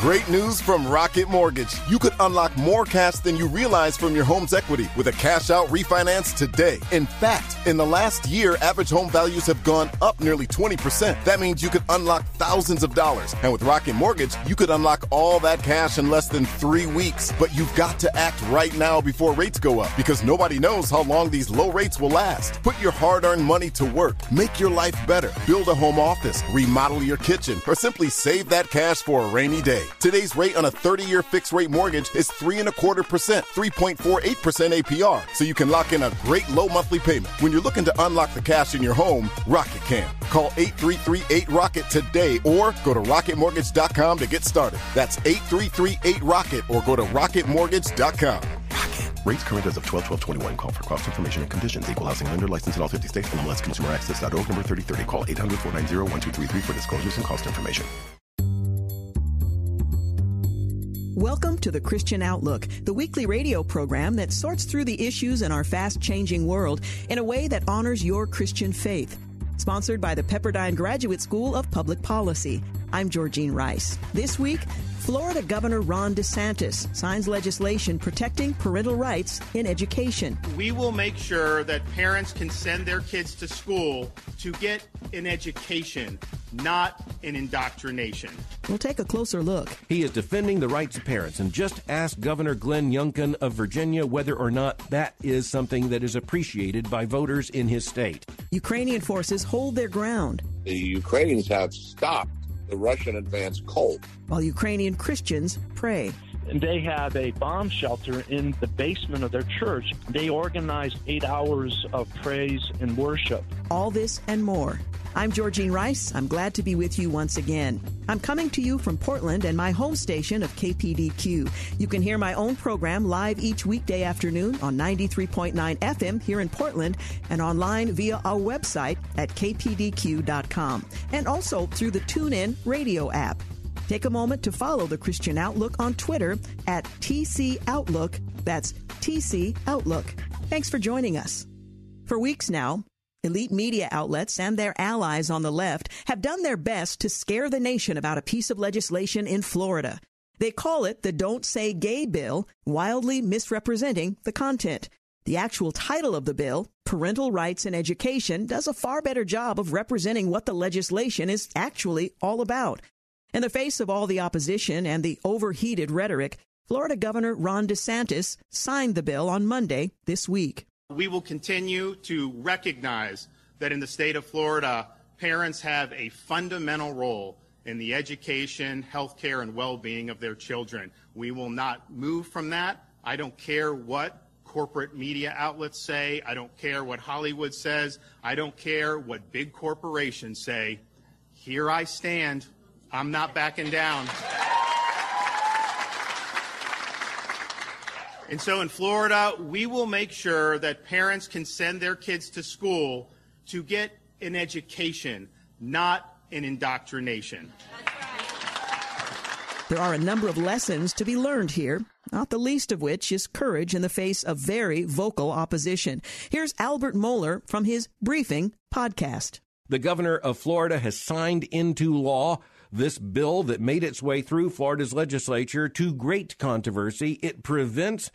Great news from Rocket Mortgage. You could unlock more cash than you realize from your home's equity with a cash out refinance today. In fact, in the last year, average home values have gone up nearly 20%. That means you could unlock thousands of dollars. And with Rocket Mortgage, you could unlock all that cash in less than three weeks. But you've got to act right now before rates go up because nobody knows how long these low rates will last. Put your hard earned money to work. Make your life better. Build a home office, remodel your kitchen, or simply save that cash for a rainy day. Today's rate on a 30 year fixed rate mortgage is three and a quarter percent, 3.48% APR, so you can lock in a great low monthly payment. When you're looking to unlock the cash in your home, Rocket can. Call 8338 Rocket today or go to rocketmortgage.com to get started. That's 8338 Rocket or go to rocketmortgage.com. Rocket. Rates current as of 12 12 21. Call for cost information and conditions. Equal housing lender license in all 50 states. NMLSconsumeraccess.org number 3030. Call 800 490 1233 for disclosures and cost information. Welcome to the Christian Outlook, the weekly radio program that sorts through the issues in our fast changing world in a way that honors your Christian faith. Sponsored by the Pepperdine Graduate School of Public Policy. I'm Georgene Rice. This week, Florida Governor Ron DeSantis signs legislation protecting parental rights in education. We will make sure that parents can send their kids to school to get an education, not an indoctrination. We'll take a closer look. He is defending the rights of parents and just ask Governor Glenn Youngkin of Virginia whether or not that is something that is appreciated by voters in his state. Ukrainian forces hold their ground. The Ukrainians have stopped the Russian advance cold. While Ukrainian Christians pray. They have a bomb shelter in the basement of their church. They organized eight hours of praise and worship. All this and more. I'm Georgene Rice. I'm glad to be with you once again. I'm coming to you from Portland and my home station of KPDQ. You can hear my own program live each weekday afternoon on 93.9 FM here in Portland and online via our website at kpdq.com and also through the TuneIn radio app. Take a moment to follow the Christian Outlook on Twitter at TC Outlook. That's TC Outlook. Thanks for joining us. For weeks now, Elite media outlets and their allies on the left have done their best to scare the nation about a piece of legislation in Florida. They call it the Don't Say Gay Bill, wildly misrepresenting the content. The actual title of the bill, Parental Rights in Education, does a far better job of representing what the legislation is actually all about. In the face of all the opposition and the overheated rhetoric, Florida Governor Ron DeSantis signed the bill on Monday this week. We will continue to recognize that in the state of Florida, parents have a fundamental role in the education, healthcare, and well being of their children. We will not move from that. I don't care what corporate media outlets say. I don't care what Hollywood says. I don't care what big corporations say. Here I stand. I'm not backing down. And so in Florida, we will make sure that parents can send their kids to school to get an education, not an indoctrination. There are a number of lessons to be learned here, not the least of which is courage in the face of very vocal opposition. Here's Albert Mohler from his Briefing podcast. The governor of Florida has signed into law this bill that made its way through Florida's legislature to great controversy. It prevents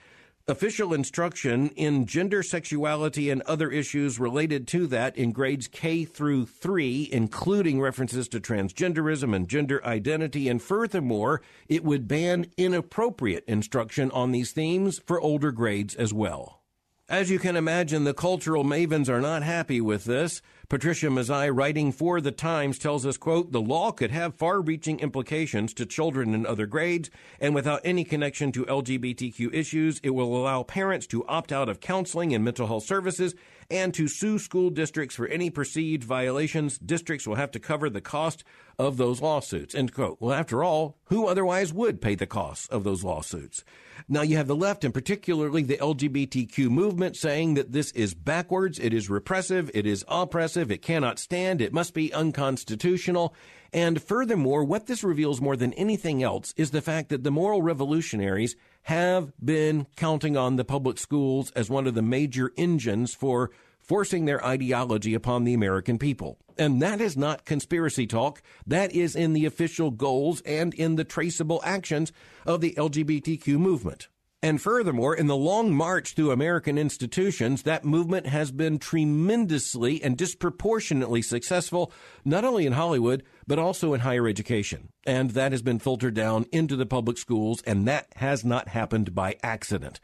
official instruction in gender, sexuality, and other issues related to that in grades K through 3, including references to transgenderism and gender identity. And furthermore, it would ban inappropriate instruction on these themes for older grades as well. As you can imagine, the cultural mavens are not happy with this. Patricia Mazzei, writing for The Times, tells us, quote, the law could have far-reaching implications to children in other grades, and without any connection to LGBTQ issues, it will allow parents to opt out of counseling and mental health services and to sue school districts for any perceived violations. Districts will have to cover the cost of those lawsuits. End quote. Well, after all, who otherwise would pay the costs of those lawsuits? Now you have the left and particularly the LGBTQ movement saying that this is backwards, it is repressive, it is oppressive, it cannot stand, it must be unconstitutional. And furthermore, what this reveals more than anything else is the fact that the moral revolutionaries have been counting on the public schools as one of the major engines for forcing their ideology upon the American people. And that is not conspiracy talk. That is in the official goals and in the traceable actions of the LGBTQ movement. And furthermore, in the long march through American institutions, that movement has been tremendously and disproportionately successful, not only in Hollywood, but also in higher education. And that has been filtered down into the public schools, and that has not happened by accident.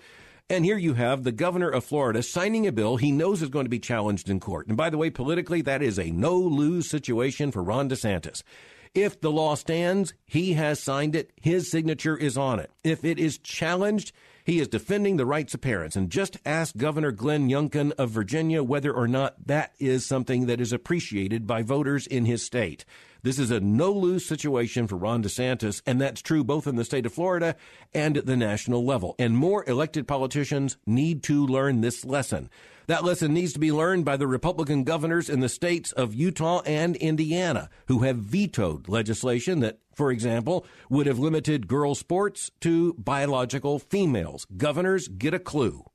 And here you have the governor of Florida signing a bill he knows is going to be challenged in court. And by the way, politically, that is a no lose situation for Ron DeSantis. If the law stands, he has signed it. His signature is on it. If it is challenged, he is defending the rights of parents. And just ask Governor Glenn Youngkin of Virginia whether or not that is something that is appreciated by voters in his state. This is a no lose situation for Ron DeSantis, and that's true both in the state of Florida and at the national level. And more elected politicians need to learn this lesson. That lesson needs to be learned by the Republican governors in the states of Utah and Indiana, who have vetoed legislation that, for example, would have limited girls' sports to biological females. Governors, get a clue.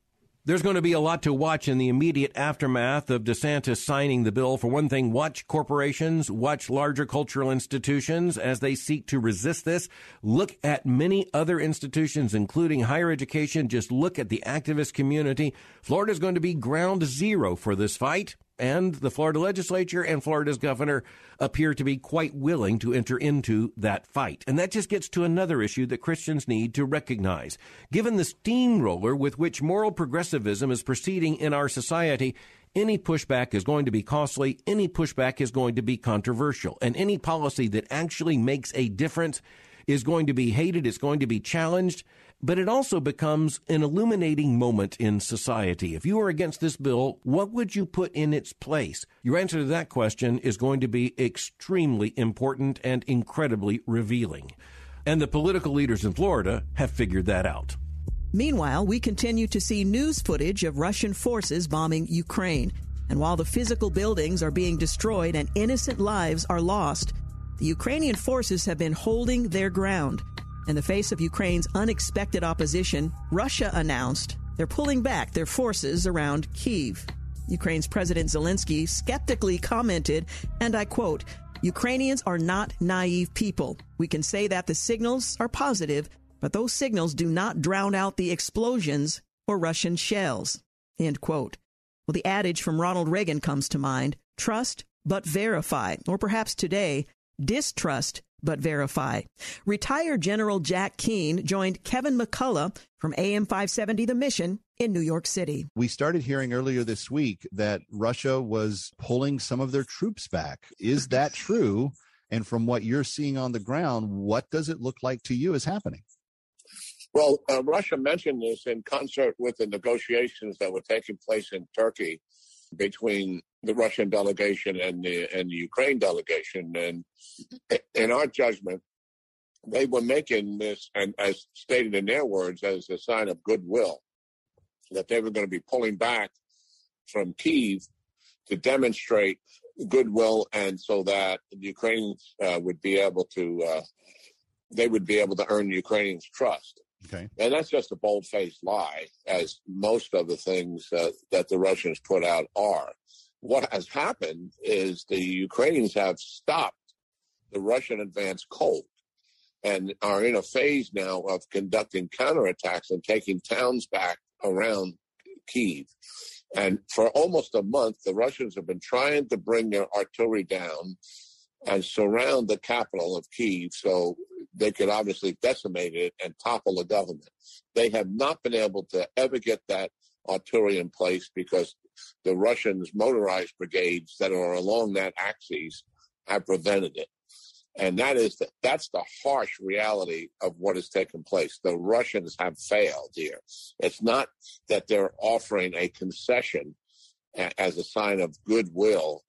There's going to be a lot to watch in the immediate aftermath of DeSantis signing the bill. For one thing, watch corporations, watch larger cultural institutions as they seek to resist this. Look at many other institutions, including higher education. Just look at the activist community. Florida is going to be ground zero for this fight and the Florida legislature and Florida's governor appear to be quite willing to enter into that fight. And that just gets to another issue that Christians need to recognize. Given the steamroller with which moral progressivism is proceeding in our society, any pushback is going to be costly, any pushback is going to be controversial, and any policy that actually makes a difference is going to be hated, it's going to be challenged, but it also becomes an illuminating moment in society. If you are against this bill, what would you put in its place? Your answer to that question is going to be extremely important and incredibly revealing. And the political leaders in Florida have figured that out. Meanwhile, we continue to see news footage of Russian forces bombing Ukraine. And while the physical buildings are being destroyed and innocent lives are lost, the Ukrainian forces have been holding their ground. In the face of Ukraine's unexpected opposition, Russia announced they're pulling back their forces around Kiev. Ukraine's President Zelensky skeptically commented, and I quote, Ukrainians are not naive people. We can say that the signals are positive, but those signals do not drown out the explosions or Russian shells. End quote. Well, the adage from Ronald Reagan comes to mind trust but verify, or perhaps today, distrust but verify. Retired General Jack Keane joined Kevin McCullough from AM 570 The Mission in New York City. We started hearing earlier this week that Russia was pulling some of their troops back. Is that true? And from what you're seeing on the ground, what does it look like to you is happening? Well, uh, Russia mentioned this in concert with the negotiations that were taking place in Turkey between the Russian delegation and the and the Ukraine delegation. And in our judgment, they were making this, and as stated in their words, as a sign of goodwill, that they were going to be pulling back from Kiev to demonstrate goodwill, and so that the Ukrainians uh, would be able to, uh, they would be able to earn the Ukrainians' trust. Okay. And that's just a bold faced lie, as most of the things uh, that the Russians put out are. What has happened is the Ukrainians have stopped the Russian advance cold and are in a phase now of conducting counterattacks and taking towns back around Kiev. And for almost a month, the Russians have been trying to bring their artillery down and surround the capital of Kiev so they could obviously decimate it and topple the government. They have not been able to ever get that artillery in place because the Russians' motorized brigades that are along that axis have prevented it. And that is the, that's the harsh reality of what has taken place. The Russians have failed here. It's not that they're offering a concession as a sign of goodwill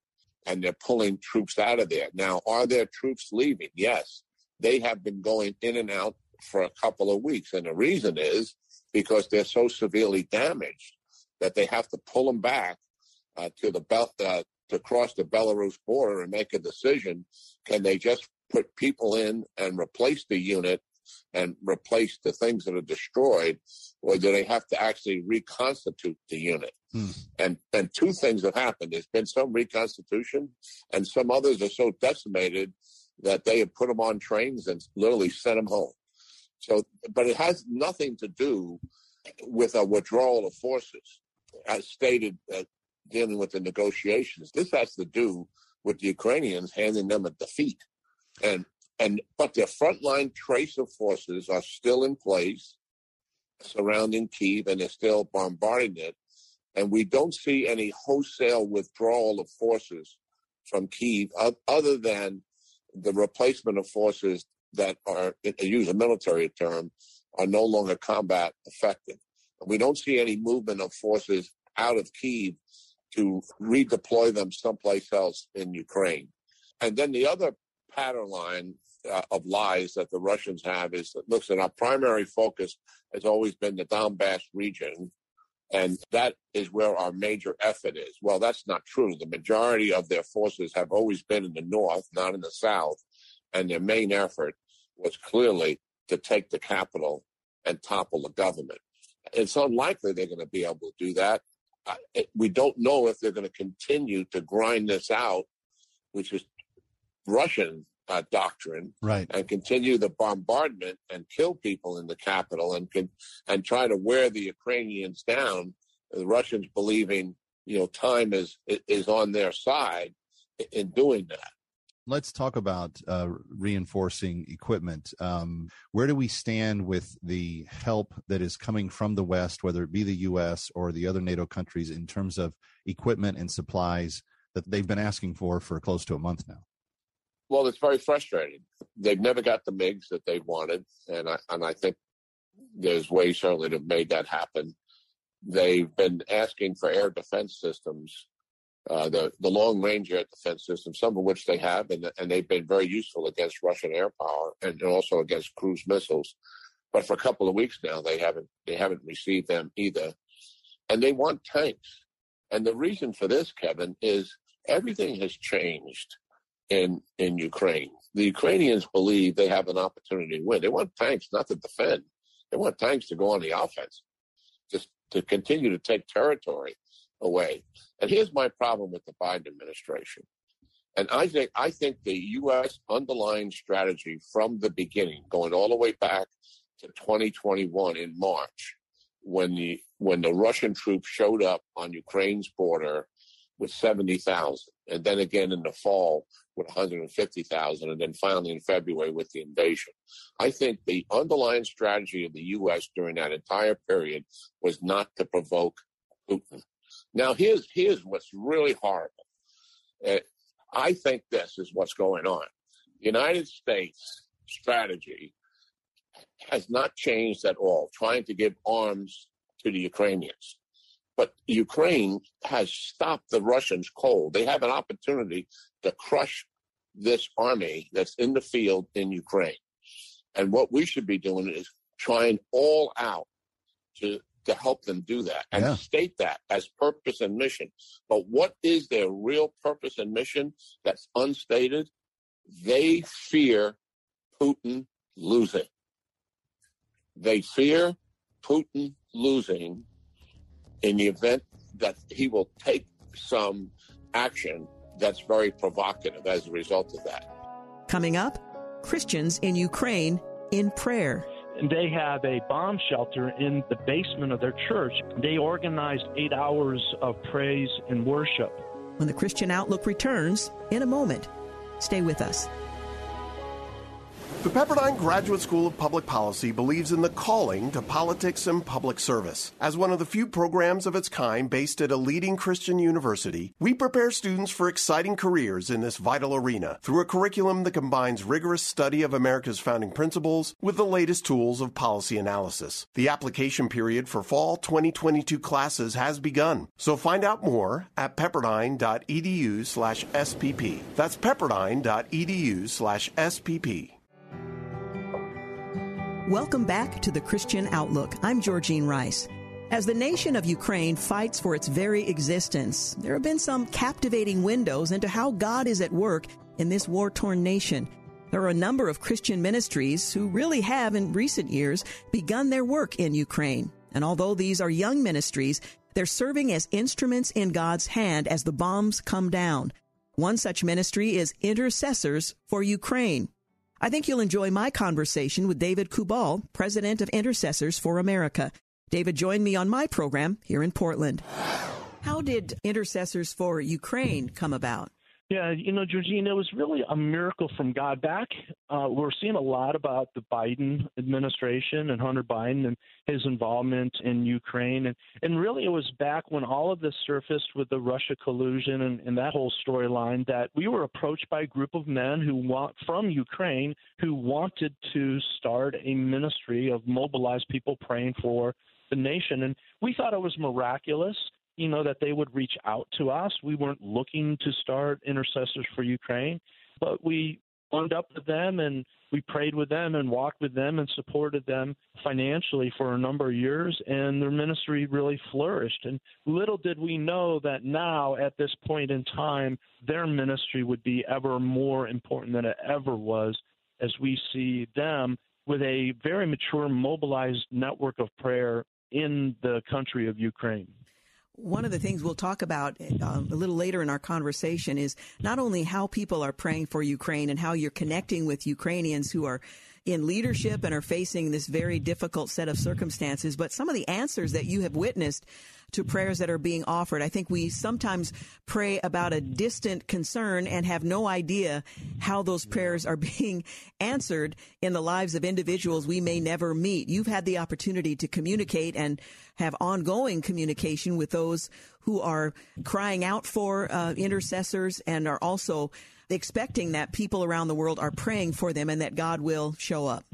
and they're pulling troops out of there. Now, are there troops leaving? Yes they have been going in and out for a couple of weeks. And the reason is because they're so severely damaged that they have to pull them back uh, to the belt uh, to cross the Belarus border and make a decision. Can they just put people in and replace the unit and replace the things that are destroyed, or do they have to actually reconstitute the unit? Hmm. And and two things have happened. There's been some reconstitution, and some others are so decimated that they have put them on trains and literally sent them home. So, but it has nothing to do with a withdrawal of forces, as stated uh, dealing with the negotiations. This has to do with the Ukrainians handing them a defeat, and and but their frontline trace of forces are still in place surrounding Kiev, and they're still bombarding it. And we don't see any wholesale withdrawal of forces from Kiev, other than the replacement of forces that are, to use a military term, are no longer combat effective. We don't see any movement of forces out of Kiev to redeploy them someplace else in Ukraine. And then the other pattern line uh, of lies that the Russians have is that, looks. listen, our primary focus has always been the Donbass region, and that is where our major effort is. Well, that's not true. The majority of their forces have always been in the north, not in the south, and their main effort was clearly to take the capital and topple the government. It's unlikely they're going to be able to do that. we don't know if they're going to continue to grind this out, which is Russian uh, doctrine, right, and continue the bombardment and kill people in the capital and can, and try to wear the Ukrainians down. The Russians believing you know time is is on their side in doing that let's talk about uh, reinforcing equipment. Um, where do we stand with the help that is coming from the West, whether it be the U.S. or the other NATO countries, in terms of equipment and supplies that they've been asking for for close to a month now? Well, it's very frustrating. They've never got the MiGs that they wanted, and I and I think there's ways certainly to have made that happen. They've been asking for air defense systems uh, the the long range air defense system, some of which they have, and and they've been very useful against Russian air power and also against cruise missiles. But for a couple of weeks now, they haven't they haven't received them either, and they want tanks. And the reason for this, Kevin, is everything has changed in in Ukraine. The Ukrainians believe they have an opportunity to win. They want tanks not to defend. They want tanks to go on the offense, just to continue to take territory away. And here's my problem with the Biden administration. And I think I think the U.S. underlying strategy from the beginning, going all the way back to 2021 in March, when the when the Russian troops showed up on Ukraine's border with 70,000, and then again in the fall with 150,000, and then finally in February with the invasion. I think the underlying strategy of the U.S. during that entire period was not to provoke Putin. Now, here's here's what's really horrible. Uh, I think this is what's going on. The United States strategy has not changed at all, trying to give arms to the Ukrainians. But Ukraine has stopped the Russians cold. They have an opportunity to crush this army that's in the field in Ukraine. And what we should be doing is trying all out to to help them do that and yeah. state that as purpose and mission. But what is their real purpose and mission that's unstated? They fear Putin losing. They fear Putin losing in the event that he will take some action that's very provocative as a result of that. Coming up, Christians in Ukraine in prayer. They have a bomb shelter in the basement of their church. They organized eight hours of praise and worship. When the Christian Outlook returns in a moment, stay with us. The Pepperdine Graduate School of Public Policy believes in the calling to politics and public service. As one of the few programs of its kind based at a leading Christian university, we prepare students for exciting careers in this vital arena through a curriculum that combines rigorous study of America's founding principles with the latest tools of policy analysis. The application period for fall 2022 classes has begun, so find out more at pepperdine.edu/spp. That's pepperdine.edu/spp. Welcome back to the Christian Outlook. I'm Georgene Rice. As the nation of Ukraine fights for its very existence, there have been some captivating windows into how God is at work in this war torn nation. There are a number of Christian ministries who really have, in recent years, begun their work in Ukraine. And although these are young ministries, they're serving as instruments in God's hand as the bombs come down. One such ministry is Intercessors for Ukraine. I think you'll enjoy my conversation with David Kubal, president of Intercessors for America. David joined me on my program here in Portland. How did Intercessors for Ukraine come about? Yeah, you know, Georgina, it was really a miracle from God. Back, uh, we're seeing a lot about the Biden administration and Hunter Biden and his involvement in Ukraine. And, and really, it was back when all of this surfaced with the Russia collusion and, and that whole storyline that we were approached by a group of men who want from Ukraine who wanted to start a ministry of mobilized people praying for the nation. And we thought it was miraculous you know, that they would reach out to us. We weren't looking to start intercessors for Ukraine, but we owned up with them and we prayed with them and walked with them and supported them financially for a number of years and their ministry really flourished and little did we know that now at this point in time their ministry would be ever more important than it ever was as we see them with a very mature mobilized network of prayer in the country of Ukraine. One of the things we'll talk about um, a little later in our conversation is not only how people are praying for Ukraine and how you're connecting with Ukrainians who are in leadership and are facing this very difficult set of circumstances, but some of the answers that you have witnessed to prayers that are being offered. I think we sometimes pray about a distant concern and have no idea how those prayers are being answered in the lives of individuals we may never meet. You've had the opportunity to communicate and have ongoing communication with those who are crying out for uh, intercessors and are also expecting that people around the world are praying for them and that God will show up.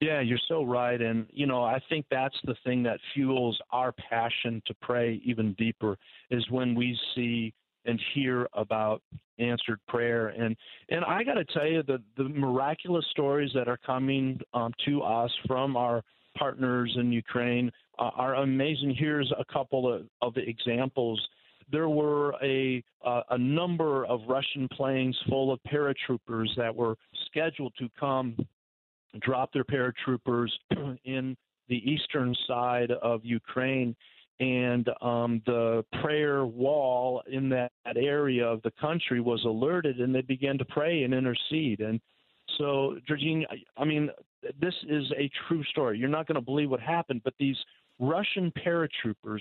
Yeah, you're so right. And, you know, I think that's the thing that fuels our passion to pray even deeper is when we see and hear about answered prayer. And and I got to tell you the the miraculous stories that are coming um, to us from our partners in Ukraine uh, are amazing. Here's a couple of, of examples. There were a uh, a number of Russian planes full of paratroopers that were scheduled to come drop their paratroopers in the eastern side of Ukraine. And um, the prayer wall in that, that area of the country was alerted, and they began to pray and intercede. And so, Georgene, I mean, this is a true story. You're not going to believe what happened, but these Russian paratroopers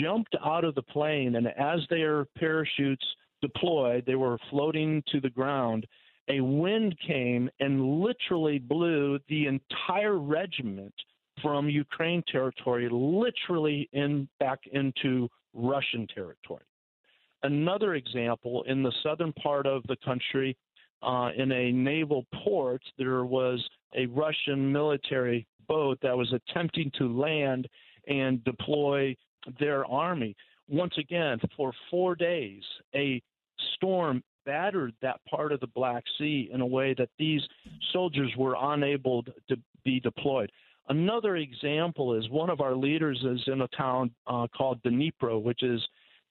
jumped out of the plane, and as their parachutes deployed, they were floating to the ground a wind came and literally blew the entire regiment from Ukraine territory literally in back into Russian territory. Another example in the southern part of the country, uh, in a naval port, there was a Russian military boat that was attempting to land and deploy their army. Once again, for four days, a storm battered that part of the Black Sea in a way that these soldiers were unable to be deployed. Another example is one of our leaders is in a town uh, called Dnipro, which is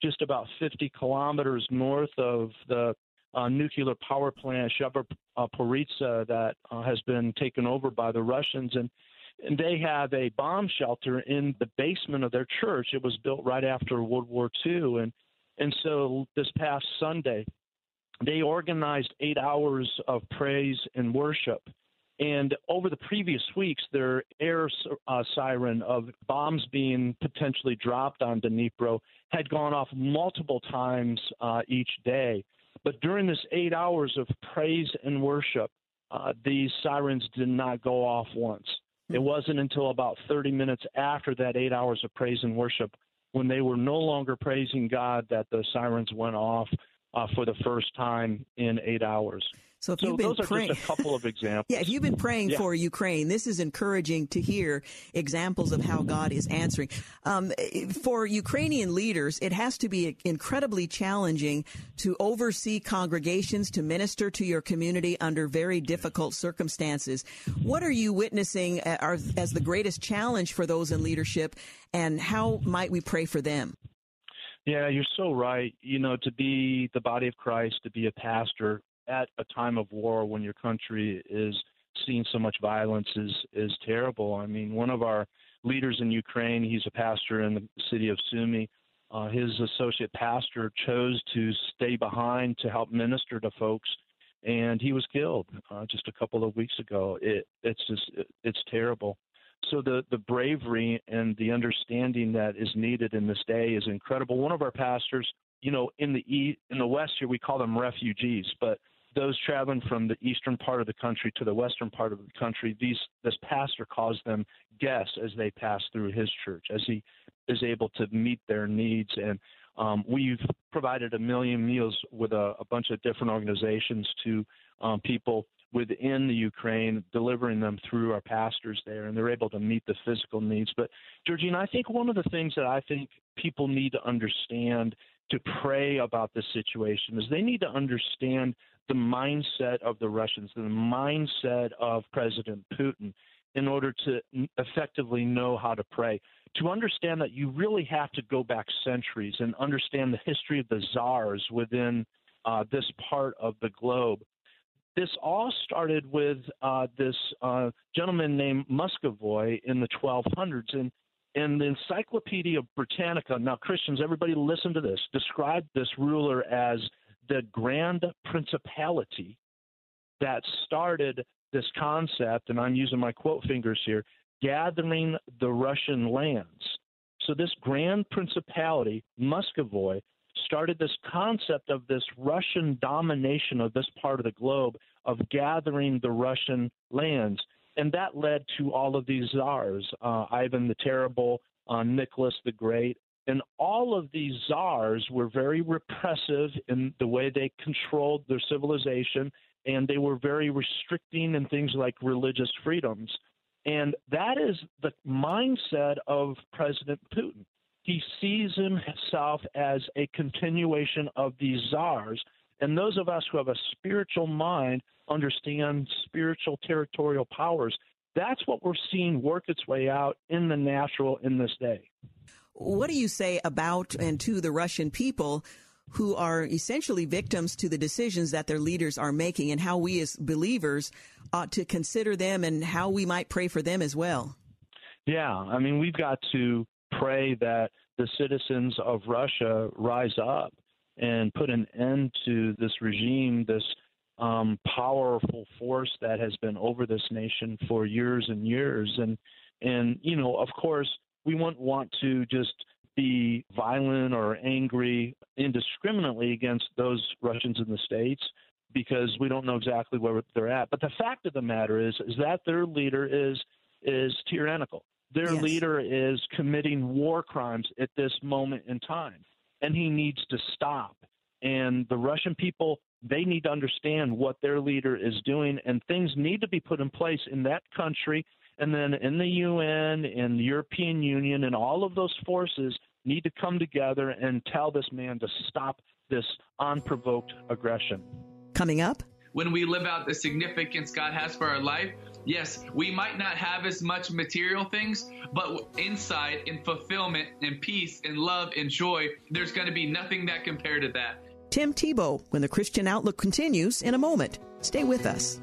just about 50 kilometers north of the uh, nuclear power plant Zaporizhzhia that uh, has been taken over by the Russians, and and they have a bomb shelter in the basement of their church. It was built right after World War II, and and so this past Sunday, they organized eight hours of praise and worship. And over the previous weeks, their air uh, siren of bombs being potentially dropped on Dnipro had gone off multiple times uh, each day. But during this eight hours of praise and worship, uh, these sirens did not go off once. It wasn't until about 30 minutes after that eight hours of praise and worship when they were no longer praising God that the sirens went off uh, for the first time in eight hours. So if so you've been those praying, are just a couple of examples. yeah, if you've been praying yeah. for Ukraine, this is encouraging to hear examples of how God is answering. Um, for Ukrainian leaders, it has to be incredibly challenging to oversee congregations, to minister to your community under very difficult circumstances. What are you witnessing as the greatest challenge for those in leadership, and how might we pray for them? Yeah, you're so right. You know, to be the body of Christ, to be a pastor, at a time of war when your country is seeing so much violence is is terrible. I mean, one of our leaders in Ukraine, he's a pastor in the city of Sumy. Uh, his associate pastor chose to stay behind to help minister to folks, and he was killed uh, just a couple of weeks ago. It, it's just it, it's terrible. So the the bravery and the understanding that is needed in this day is incredible. One of our pastors, you know, in the e- in the West here we call them refugees, but those traveling from the eastern part of the country to the western part of the country, these this pastor calls them guests as they pass through his church, as he is able to meet their needs. And um, we've provided a million meals with a, a bunch of different organizations to um, people within the Ukraine, delivering them through our pastors there, and they're able to meet the physical needs. But Georgina, I think one of the things that I think people need to understand to pray about this situation is they need to understand the mindset of the Russians, the mindset of President Putin, in order to effectively know how to pray. To understand that you really have to go back centuries and understand the history of the czars within uh, this part of the globe. This all started with uh, this uh, gentleman named Muscovy in the 1200s, and in the Encyclopedia Britannica, now Christians, everybody listen to this, described this ruler as the grand principality that started this concept, and I'm using my quote fingers here, gathering the Russian lands. So this grand principality, Muscovy, started this concept of this Russian domination of this part of the globe of gathering the Russian lands. And that led to all of these czars uh, Ivan the Terrible, uh, Nicholas the Great, and all of these czars were very repressive in the way they controlled their civilization, and they were very restricting in things like religious freedoms. And that is the mindset of President Putin. He sees himself as a continuation of these czars. And those of us who have a spiritual mind understand spiritual territorial powers. That's what we're seeing work its way out in the natural in this day. What do you say about and to the Russian people who are essentially victims to the decisions that their leaders are making and how we as believers ought to consider them and how we might pray for them as well? Yeah, I mean, we've got to pray that the citizens of Russia rise up and put an end to this regime, this um, powerful force that has been over this nation for years and years. And, and you know, of course, we wouldn't want to just be violent or angry indiscriminately against those Russians in the states because we don't know exactly where they're at. But the fact of the matter is is that their leader is is tyrannical. Their yes. leader is committing war crimes at this moment in time, and he needs to stop. And the Russian people they need to understand what their leader is doing, and things need to be put in place in that country and then in the UN in the European Union and all of those forces need to come together and tell this man to stop this unprovoked aggression. Coming up. When we live out the significance God has for our life, yes, we might not have as much material things, but inside, in fulfillment, in peace, in love, in joy, there's going to be nothing that compared to that. Tim Tebow, when the Christian Outlook continues in a moment. Stay with us.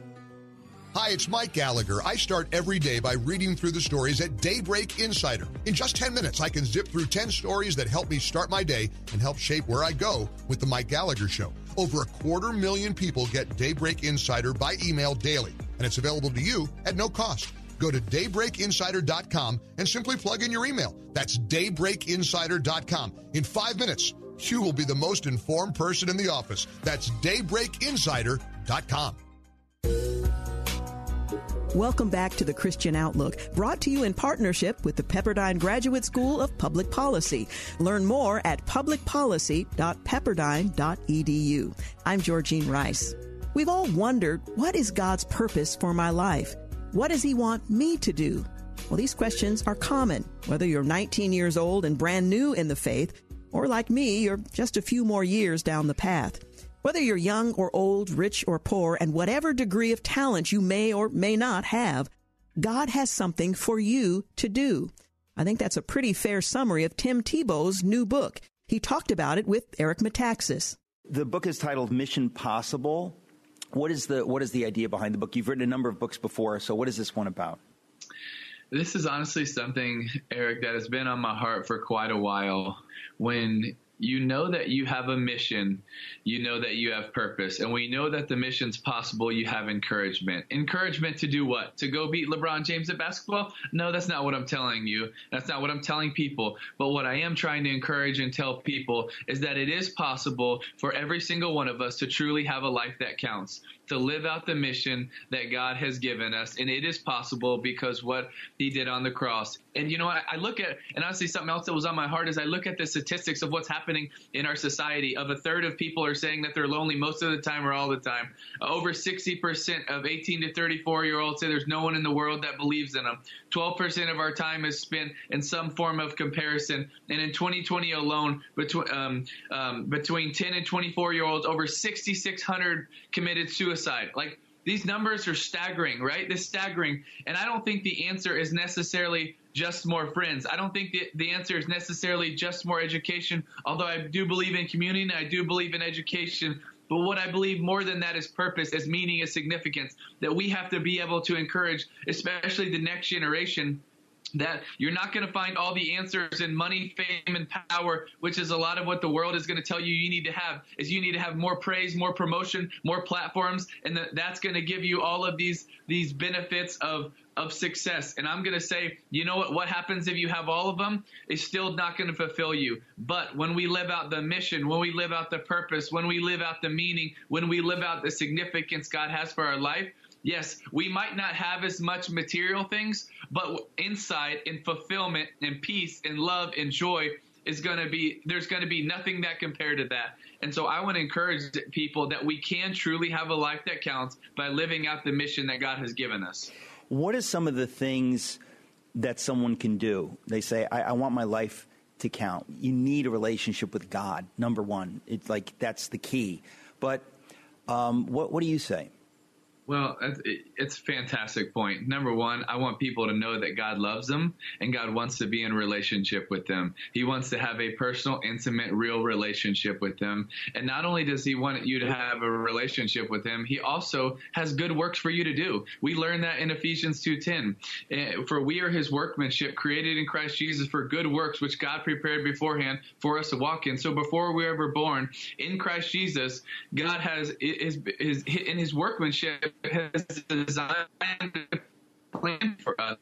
Hi, it's Mike Gallagher. I start every day by reading through the stories at Daybreak Insider. In just 10 minutes, I can zip through 10 stories that help me start my day and help shape where I go with The Mike Gallagher Show. Over a quarter million people get Daybreak Insider by email daily, and it's available to you at no cost. Go to daybreakinsider.com and simply plug in your email. That's daybreakinsider.com. In five minutes, you will be the most informed person in the office. That's daybreakinsider.com. Welcome back to the Christian Outlook, brought to you in partnership with the Pepperdine Graduate School of Public Policy. Learn more at publicpolicy.pepperdine.edu. I'm Georgene Rice. We've all wondered what is God's purpose for my life? What does He want me to do? Well, these questions are common, whether you're 19 years old and brand new in the faith, or like me, you're just a few more years down the path. Whether you're young or old, rich or poor, and whatever degree of talent you may or may not have, God has something for you to do. I think that's a pretty fair summary of Tim Tebow's new book. He talked about it with Eric Metaxas. The book is titled Mission Possible. What is the what is the idea behind the book? You've written a number of books before, so what is this one about? This is honestly something, Eric, that has been on my heart for quite a while. When you know that you have a mission, you know that you have purpose. And we know that the mission's possible, you have encouragement. Encouragement to do what? To go beat LeBron James at basketball? No, that's not what I'm telling you. That's not what I'm telling people. But what I am trying to encourage and tell people is that it is possible for every single one of us to truly have a life that counts to live out the mission that God has given us. And it is possible because what he did on the cross. And you know, I, I look at, and honestly, something else that was on my heart is I look at the statistics of what's happening in our society. Of a third of people are saying that they're lonely most of the time or all the time. Over 60% of 18 to 34 year olds say there's no one in the world that believes in them. 12% of our time is spent in some form of comparison. And in 2020 alone, between, um, um, between 10 and 24 year olds, over 6,600 committed suicide. Like, these numbers are staggering, right? They're staggering. And I don't think the answer is necessarily just more friends. I don't think the, the answer is necessarily just more education, although I do believe in community and I do believe in education. But what I believe more than that is purpose, is meaning, is significance. That we have to be able to encourage, especially the next generation, that you're not going to find all the answers in money, fame, and power, which is a lot of what the world is going to tell you you need to have. Is you need to have more praise, more promotion, more platforms, and that that's going to give you all of these these benefits of of success. And I'm going to say, you know what? What happens if you have all of them? Is still not going to fulfill you. But when we live out the mission, when we live out the purpose, when we live out the meaning, when we live out the significance God has for our life, Yes, we might not have as much material things, but inside in fulfillment and peace and love and joy is going to be there's going to be nothing that compared to that. And so I want to encourage people that we can truly have a life that counts by living out the mission that God has given us. What are some of the things that someone can do? They say, I, I want my life to count. You need a relationship with God, number one. It's like that's the key. But um, what, what do you say? Well, it's a fantastic point. Number one, I want people to know that God loves them and God wants to be in relationship with them. He wants to have a personal, intimate, real relationship with them. And not only does He want you to have a relationship with Him, He also has good works for you to do. We learn that in Ephesians 2.10. Eh, for we are His workmanship, created in Christ Jesus for good works, which God prepared beforehand for us to walk in. So before we were ever born, in Christ Jesus, God has his, his, in His workmanship has designed a plan for us.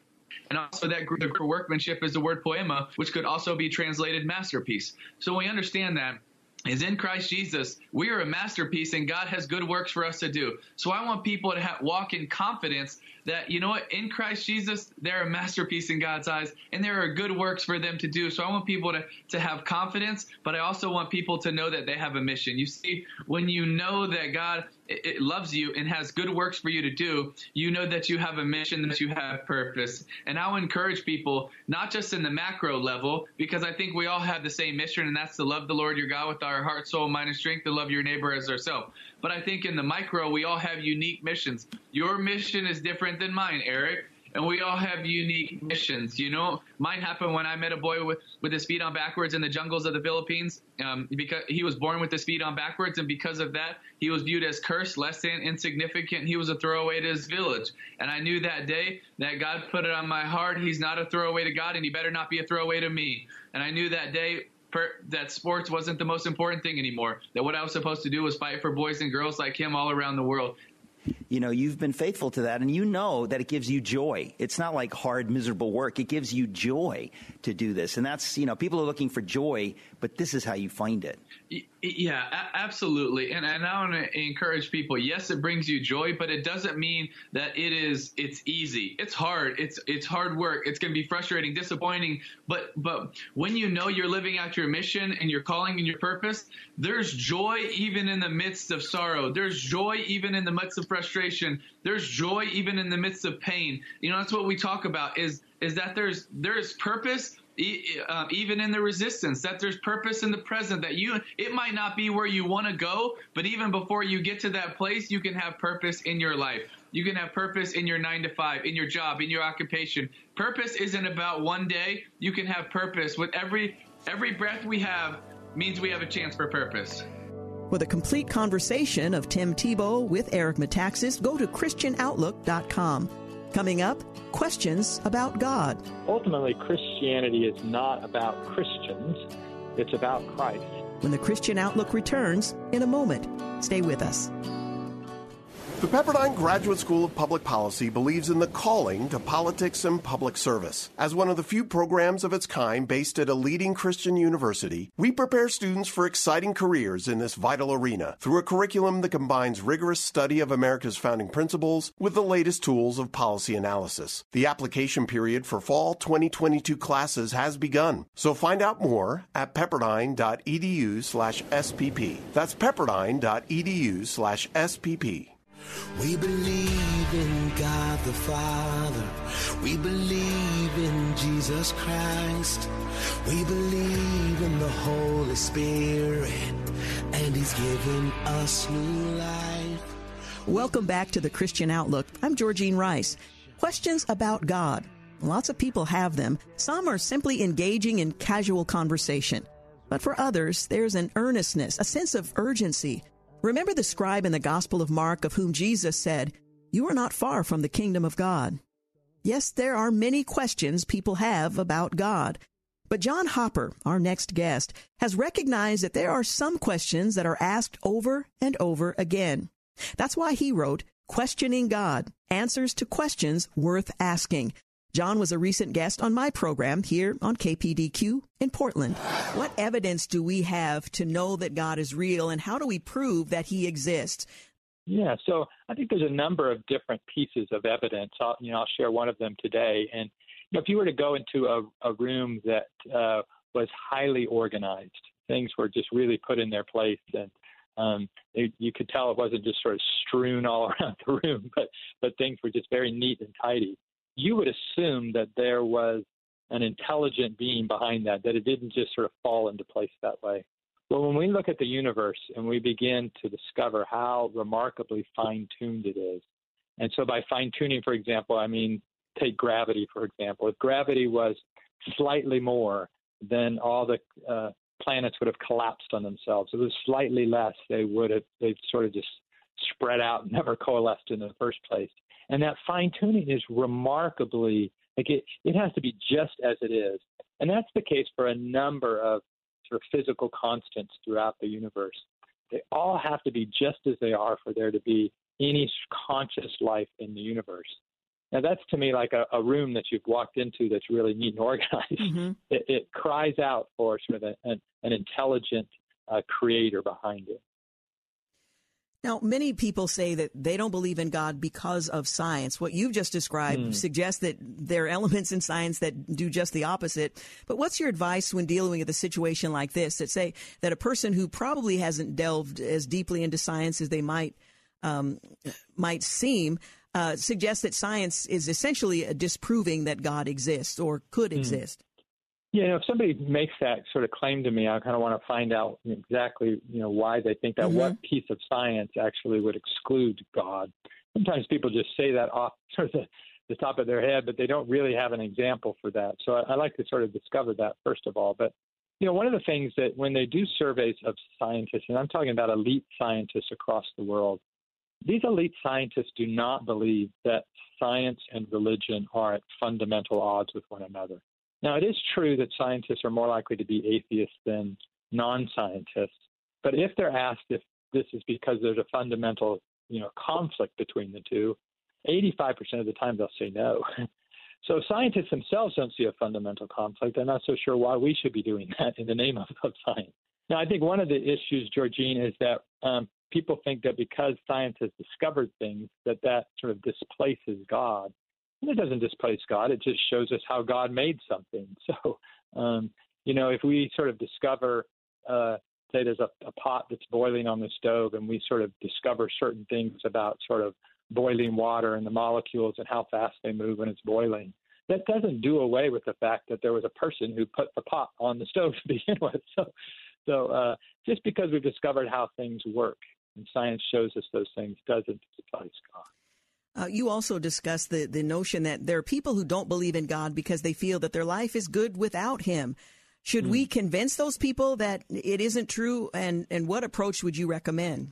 And also that group of workmanship is the word poema, which could also be translated masterpiece. So we understand that is in Christ Jesus, we are a masterpiece and God has good works for us to do. So I want people to have, walk in confidence that, you know what, in Christ Jesus, they're a masterpiece in God's eyes and there are good works for them to do. So I want people to, to have confidence, but I also want people to know that they have a mission. You see, when you know that God it loves you and has good works for you to do, you know that you have a mission, that you have purpose. And I'll encourage people, not just in the macro level, because I think we all have the same mission, and that's to love the Lord your God with our heart, soul, mind, and strength, to love your neighbor as ourselves. But I think in the micro, we all have unique missions. Your mission is different than mine, Eric and we all have unique missions. You know, mine happened when I met a boy with with his feet on backwards in the jungles of the Philippines, um, because he was born with his feet on backwards, and because of that, he was viewed as cursed, less than insignificant. He was a throwaway to his village, and I knew that day that God put it on my heart. He's not a throwaway to God, and he better not be a throwaway to me. And I knew that day that sports wasn't the most important thing anymore. That what I was supposed to do was fight for boys and girls like him all around the world you know you've been faithful to that and you know that it gives you joy it's not like hard miserable work it gives you joy to do this and that's you know people are looking for joy but this is how you find it yeah, absolutely. And, and I want to encourage people. Yes, it brings you joy, but it doesn't mean that it is. It's easy. It's hard. It's it's hard work. It's going to be frustrating, disappointing. But but when you know you're living out your mission and your calling and your purpose, there's joy even in the midst of sorrow. There's joy even in the midst of. There's joy even in the midst of pain. You know, that's what we talk about. Is is that there's there's purpose um, even in the resistance that there's purpose in the present that you it might not be where you want to go but even before you get to that place you can have purpose in your life. You can have purpose in your nine to five in your job in your occupation. Purpose isn't about one day. You can have purpose. With every every breath we have means we have a chance for purpose For the complete conversation of Tim Tebow with Eric Metaxas, go to ChristianOutlook.com. Coming up, questions about God. Ultimately, Christianity is not about Christians, it's about Christ. When the Christian Outlook returns in a moment, stay with us. The Pepperdine Graduate School of Public Policy believes in the calling to politics and public service. As one of the few programs of its kind based at a leading Christian university, we prepare students for exciting careers in this vital arena through a curriculum that combines rigorous study of America's founding principles with the latest tools of policy analysis. The application period for fall 2022 classes has begun, so find out more at pepperdine.edu/spp. That's pepperdine.edu/spp. We believe in God the Father. We believe in Jesus Christ. We believe in the Holy Spirit. And He's given us new life. Welcome back to the Christian Outlook. I'm Georgene Rice. Questions about God. Lots of people have them. Some are simply engaging in casual conversation. But for others, there's an earnestness, a sense of urgency Remember the scribe in the Gospel of Mark of whom Jesus said, You are not far from the kingdom of God. Yes, there are many questions people have about God. But John Hopper, our next guest, has recognized that there are some questions that are asked over and over again. That's why he wrote Questioning God Answers to Questions Worth Asking John was a recent guest on my program here on KPDQ in Portland. What evidence do we have to know that God is real and how do we prove that he exists? Yeah, so I think there's a number of different pieces of evidence. I'll, you know, I'll share one of them today. And you know, if you were to go into a, a room that uh, was highly organized, things were just really put in their place, and um, it, you could tell it wasn't just sort of strewn all around the room, but but things were just very neat and tidy you would assume that there was an intelligent being behind that, that it didn't just sort of fall into place that way. Well, when we look at the universe and we begin to discover how remarkably fine tuned it is, and so by fine tuning, for example, I mean take gravity, for example. If gravity was slightly more, then all the uh, planets would have collapsed on themselves. If it was slightly less, they would have they'd sort of just spread out and never coalesced in the first place. And that fine tuning is remarkably like it, it has to be just as it is. And that's the case for a number of sort of physical constants throughout the universe. They all have to be just as they are for there to be any conscious life in the universe. Now, that's to me like a, a room that you've walked into that's really neat and organized. Mm-hmm. It, it, cries out for sort of a, an, an intelligent uh, creator behind it. Now, many people say that they don't believe in God because of science. What you've just described mm. suggests that there are elements in science that do just the opposite. But what's your advice when dealing with a situation like this that say that a person who probably hasn't delved as deeply into science as they might um, might seem uh, suggests that science is essentially disproving that God exists or could mm. exist? Yeah, you know, if somebody makes that sort of claim to me, I kind of want to find out exactly, you know, why they think that. Mm-hmm. What piece of science actually would exclude God? Sometimes people just say that off sort of the, the top of their head, but they don't really have an example for that. So I, I like to sort of discover that first of all. But you know, one of the things that when they do surveys of scientists, and I'm talking about elite scientists across the world, these elite scientists do not believe that science and religion are at fundamental odds with one another. Now, it is true that scientists are more likely to be atheists than non scientists, but if they're asked if this is because there's a fundamental you know, conflict between the two, 85% of the time they'll say no. So scientists themselves don't see a fundamental conflict. I'm not so sure why we should be doing that in the name of, of science. Now, I think one of the issues, Georgene, is that um, people think that because science has discovered things, that that sort of displaces God. And it doesn't displace God. It just shows us how God made something. So, um, you know, if we sort of discover, uh, say, there's a, a pot that's boiling on the stove, and we sort of discover certain things about sort of boiling water and the molecules and how fast they move when it's boiling. That doesn't do away with the fact that there was a person who put the pot on the stove to begin with. So, so uh, just because we've discovered how things work and science shows us those things doesn't displace God. Uh, you also discussed the, the notion that there are people who don't believe in God because they feel that their life is good without Him. Should mm. we convince those people that it isn't true? And, and what approach would you recommend?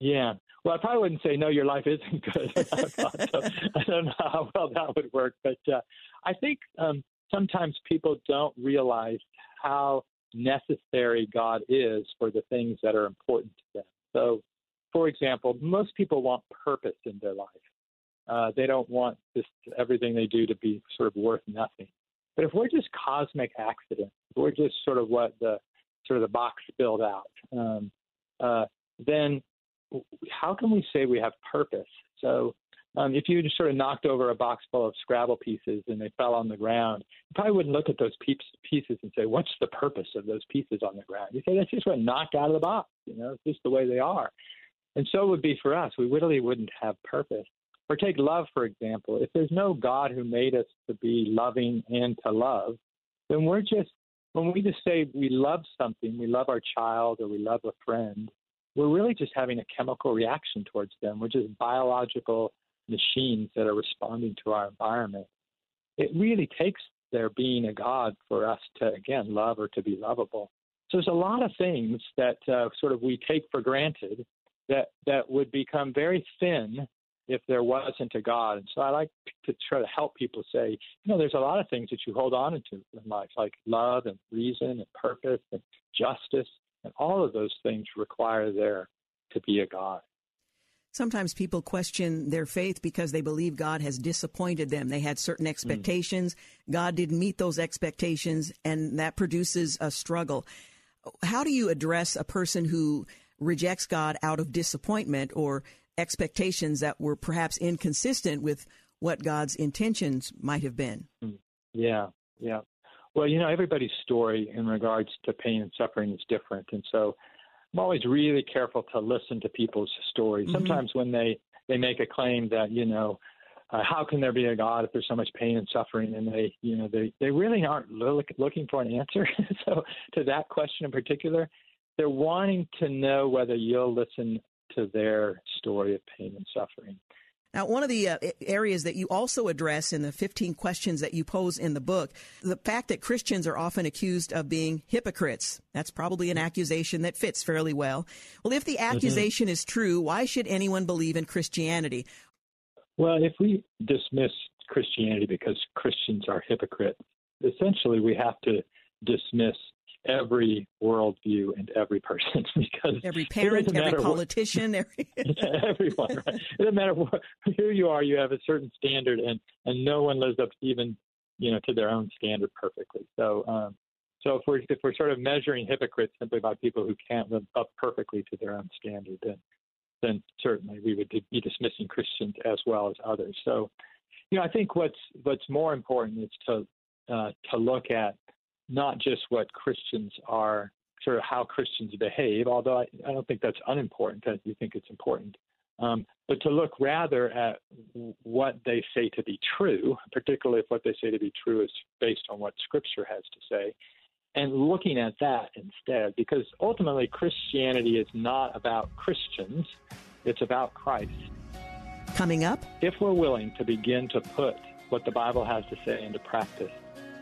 Yeah. Well, I probably wouldn't say, no, your life isn't good. so I don't know how well that would work. But uh, I think um, sometimes people don't realize how necessary God is for the things that are important to them. So, for example, most people want purpose in their life. Uh, they don't want just everything they do to be sort of worth nothing. But if we're just cosmic accidents, we're just sort of what the sort of the box spilled out, um, uh, then how can we say we have purpose? So um, if you just sort of knocked over a box full of Scrabble pieces and they fell on the ground, you probably wouldn't look at those pieces and say, "What's the purpose of those pieces on the ground?" You say, "That's just what knocked out of the box. You know, it's just the way they are." And so it would be for us. We literally wouldn't have purpose. Or take love, for example. If there's no God who made us to be loving and to love, then we're just, when we just say we love something, we love our child or we love a friend, we're really just having a chemical reaction towards them. We're just biological machines that are responding to our environment. It really takes there being a God for us to, again, love or to be lovable. So there's a lot of things that uh, sort of we take for granted that, that would become very thin if there wasn't a God. And so I like to try to help people say, you know, there's a lot of things that you hold on to in life, like love and reason and purpose and justice. And all of those things require there to be a God. Sometimes people question their faith because they believe God has disappointed them. They had certain expectations. Mm. God didn't meet those expectations, and that produces a struggle. How do you address a person who rejects God out of disappointment or expectations that were perhaps inconsistent with what God's intentions might have been? Mm. Yeah, yeah. Well, you know, everybody's story in regards to pain and suffering is different. And so I'm always really careful to listen to people's stories. Mm-hmm. Sometimes when they, they make a claim that, you know, uh, how can there be a God if there's so much pain and suffering? And they, you know, they, they really aren't look, looking for an answer. so to that question in particular, they're wanting to know whether you'll listen to their story of pain and suffering. Now, one of the uh, areas that you also address in the 15 questions that you pose in the book, the fact that Christians are often accused of being hypocrites. That's probably an accusation that fits fairly well. Well, if the mm-hmm. accusation mm-hmm. is true, why should anyone believe in Christianity? Well, if we dismiss Christianity because Christians are hypocrites, essentially we have to dismiss every worldview and every person because every parent, every politician, what, every everyone. Right? It doesn't matter what, who you are. You have a certain standard, and and no one lives up even you know to their own standard perfectly. So. Um, so if we're if we're sort of measuring hypocrites simply by people who can't live up perfectly to their own standard, then then certainly we would be dismissing Christians as well as others. So, you know, I think what's what's more important is to uh, to look at not just what Christians are, sort of how Christians behave, although I, I don't think that's unimportant. I do think it's important. Um, but to look rather at what they say to be true, particularly if what they say to be true is based on what Scripture has to say, and looking at that instead, because ultimately Christianity is not about Christians, it's about Christ. Coming up, if we're willing to begin to put what the Bible has to say into practice,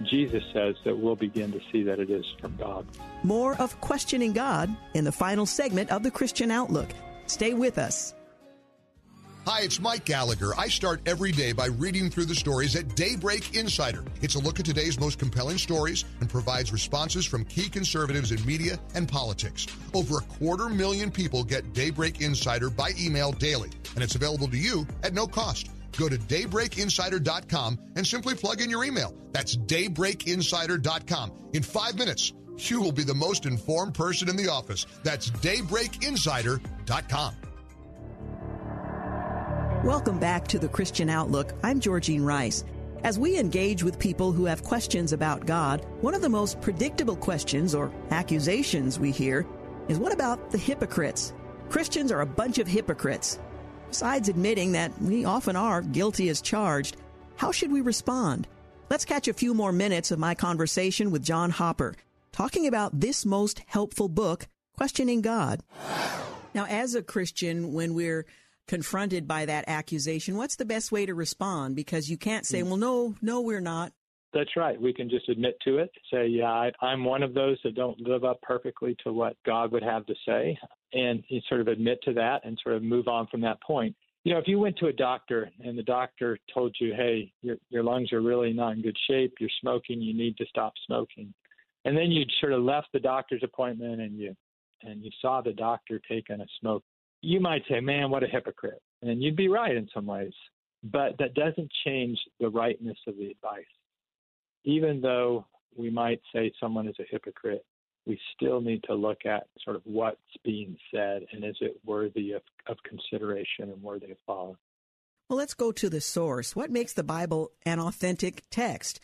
Jesus says that we'll begin to see that it is from God. More of Questioning God in the final segment of the Christian Outlook. Stay with us. Hi, it's Mike Gallagher. I start every day by reading through the stories at Daybreak Insider. It's a look at today's most compelling stories and provides responses from key conservatives in media and politics. Over a quarter million people get Daybreak Insider by email daily, and it's available to you at no cost. Go to daybreakinsider.com and simply plug in your email. That's daybreakinsider.com. In five minutes, you will be the most informed person in the office. That's daybreakinsider.com. Welcome back to the Christian Outlook. I'm Georgene Rice. As we engage with people who have questions about God, one of the most predictable questions or accusations we hear is what about the hypocrites? Christians are a bunch of hypocrites. Besides admitting that we often are guilty as charged, how should we respond? Let's catch a few more minutes of my conversation with John Hopper, talking about this most helpful book, Questioning God. Now, as a Christian, when we're confronted by that accusation, what's the best way to respond? Because you can't say, hmm. well, no, no, we're not. That's right. We can just admit to it, say, yeah, I, I'm one of those that don't live up perfectly to what God would have to say, and sort of admit to that and sort of move on from that point. You know, if you went to a doctor and the doctor told you, hey, your, your lungs are really not in good shape, you're smoking, you need to stop smoking, and then you'd sort of left the doctor's appointment and you and you saw the doctor taking a smoke, you might say, man, what a hypocrite. And you'd be right in some ways, but that doesn't change the rightness of the advice even though we might say someone is a hypocrite, we still need to look at sort of what's being said and is it worthy of, of consideration and worthy of follow. Well, let's go to the source. What makes the Bible an authentic text?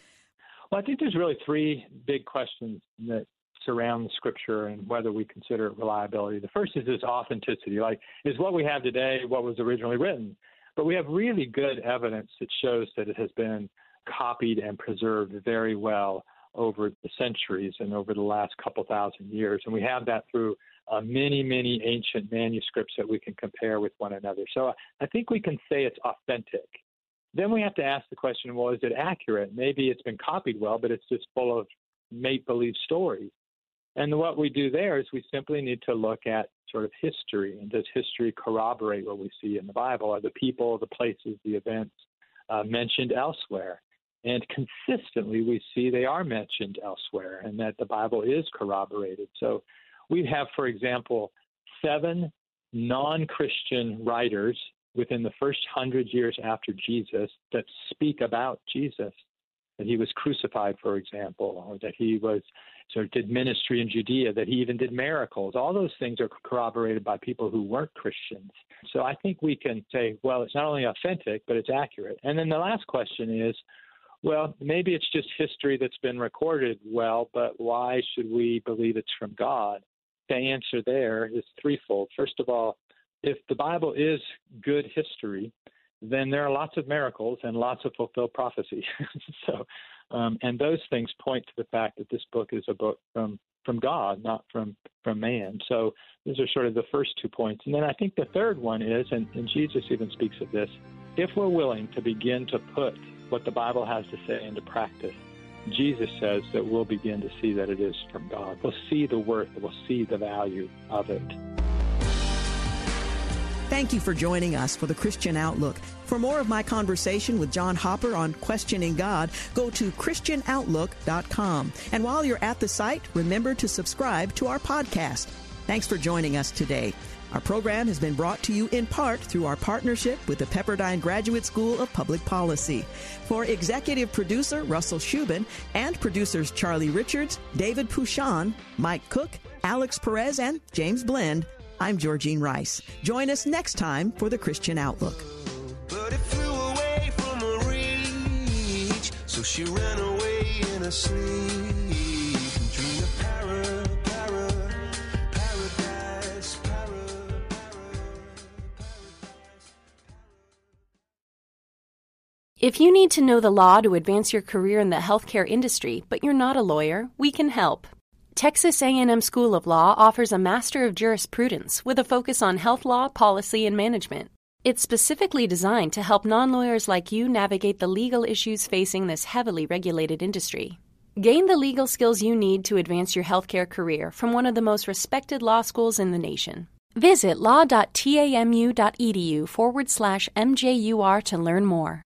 Well, I think there's really three big questions that surround the scripture and whether we consider it reliability. The first is this authenticity, like is what we have today what was originally written? But we have really good evidence that shows that it has been copied and preserved very well over the centuries and over the last couple thousand years. And we have that through uh, many, many ancient manuscripts that we can compare with one another. So I think we can say it's authentic. Then we have to ask the question well, is it accurate? Maybe it's been copied well, but it's just full of make believe stories. And what we do there is we simply need to look at sort of history. And does history corroborate what we see in the Bible? Are the people, the places, the events uh, mentioned elsewhere? And consistently, we see they are mentioned elsewhere and that the Bible is corroborated. So we have, for example, seven non Christian writers within the first hundred years after Jesus that speak about Jesus. That he was crucified, for example, or that he was sort of did ministry in Judea, that he even did miracles. All those things are corroborated by people who weren't Christians. So I think we can say, well, it's not only authentic, but it's accurate. And then the last question is, well, maybe it's just history that's been recorded well, but why should we believe it's from God? The answer there is threefold. First of all, if the Bible is good history, then there are lots of miracles and lots of fulfilled prophecy. so, um, and those things point to the fact that this book is a book from from God, not from from man. So those are sort of the first two points. And then I think the third one is, and, and Jesus even speaks of this, if we're willing to begin to put what the Bible has to say into practice, Jesus says that we'll begin to see that it is from God. We'll see the worth, we'll see the value of it. Thank you for joining us for the Christian Outlook. For more of my conversation with John Hopper on questioning God, go to ChristianOutlook.com. And while you're at the site, remember to subscribe to our podcast. Thanks for joining us today. Our program has been brought to you in part through our partnership with the Pepperdine Graduate School of Public Policy. For executive producer Russell Shubin and producers Charlie Richards, David Pouchon, Mike Cook, Alex Perez, and James Blend, I'm Georgene Rice. Join us next time for the Christian Outlook. So she ran away in sleep. If you need to know the law to advance your career in the healthcare industry, but you're not a lawyer, we can help. Texas A&M School of Law offers a Master of Jurisprudence with a focus on health law, policy, and management. It's specifically designed to help non-lawyers like you navigate the legal issues facing this heavily regulated industry. Gain the legal skills you need to advance your healthcare career from one of the most respected law schools in the nation. Visit law.tamu.edu forward slash MJUR to learn more.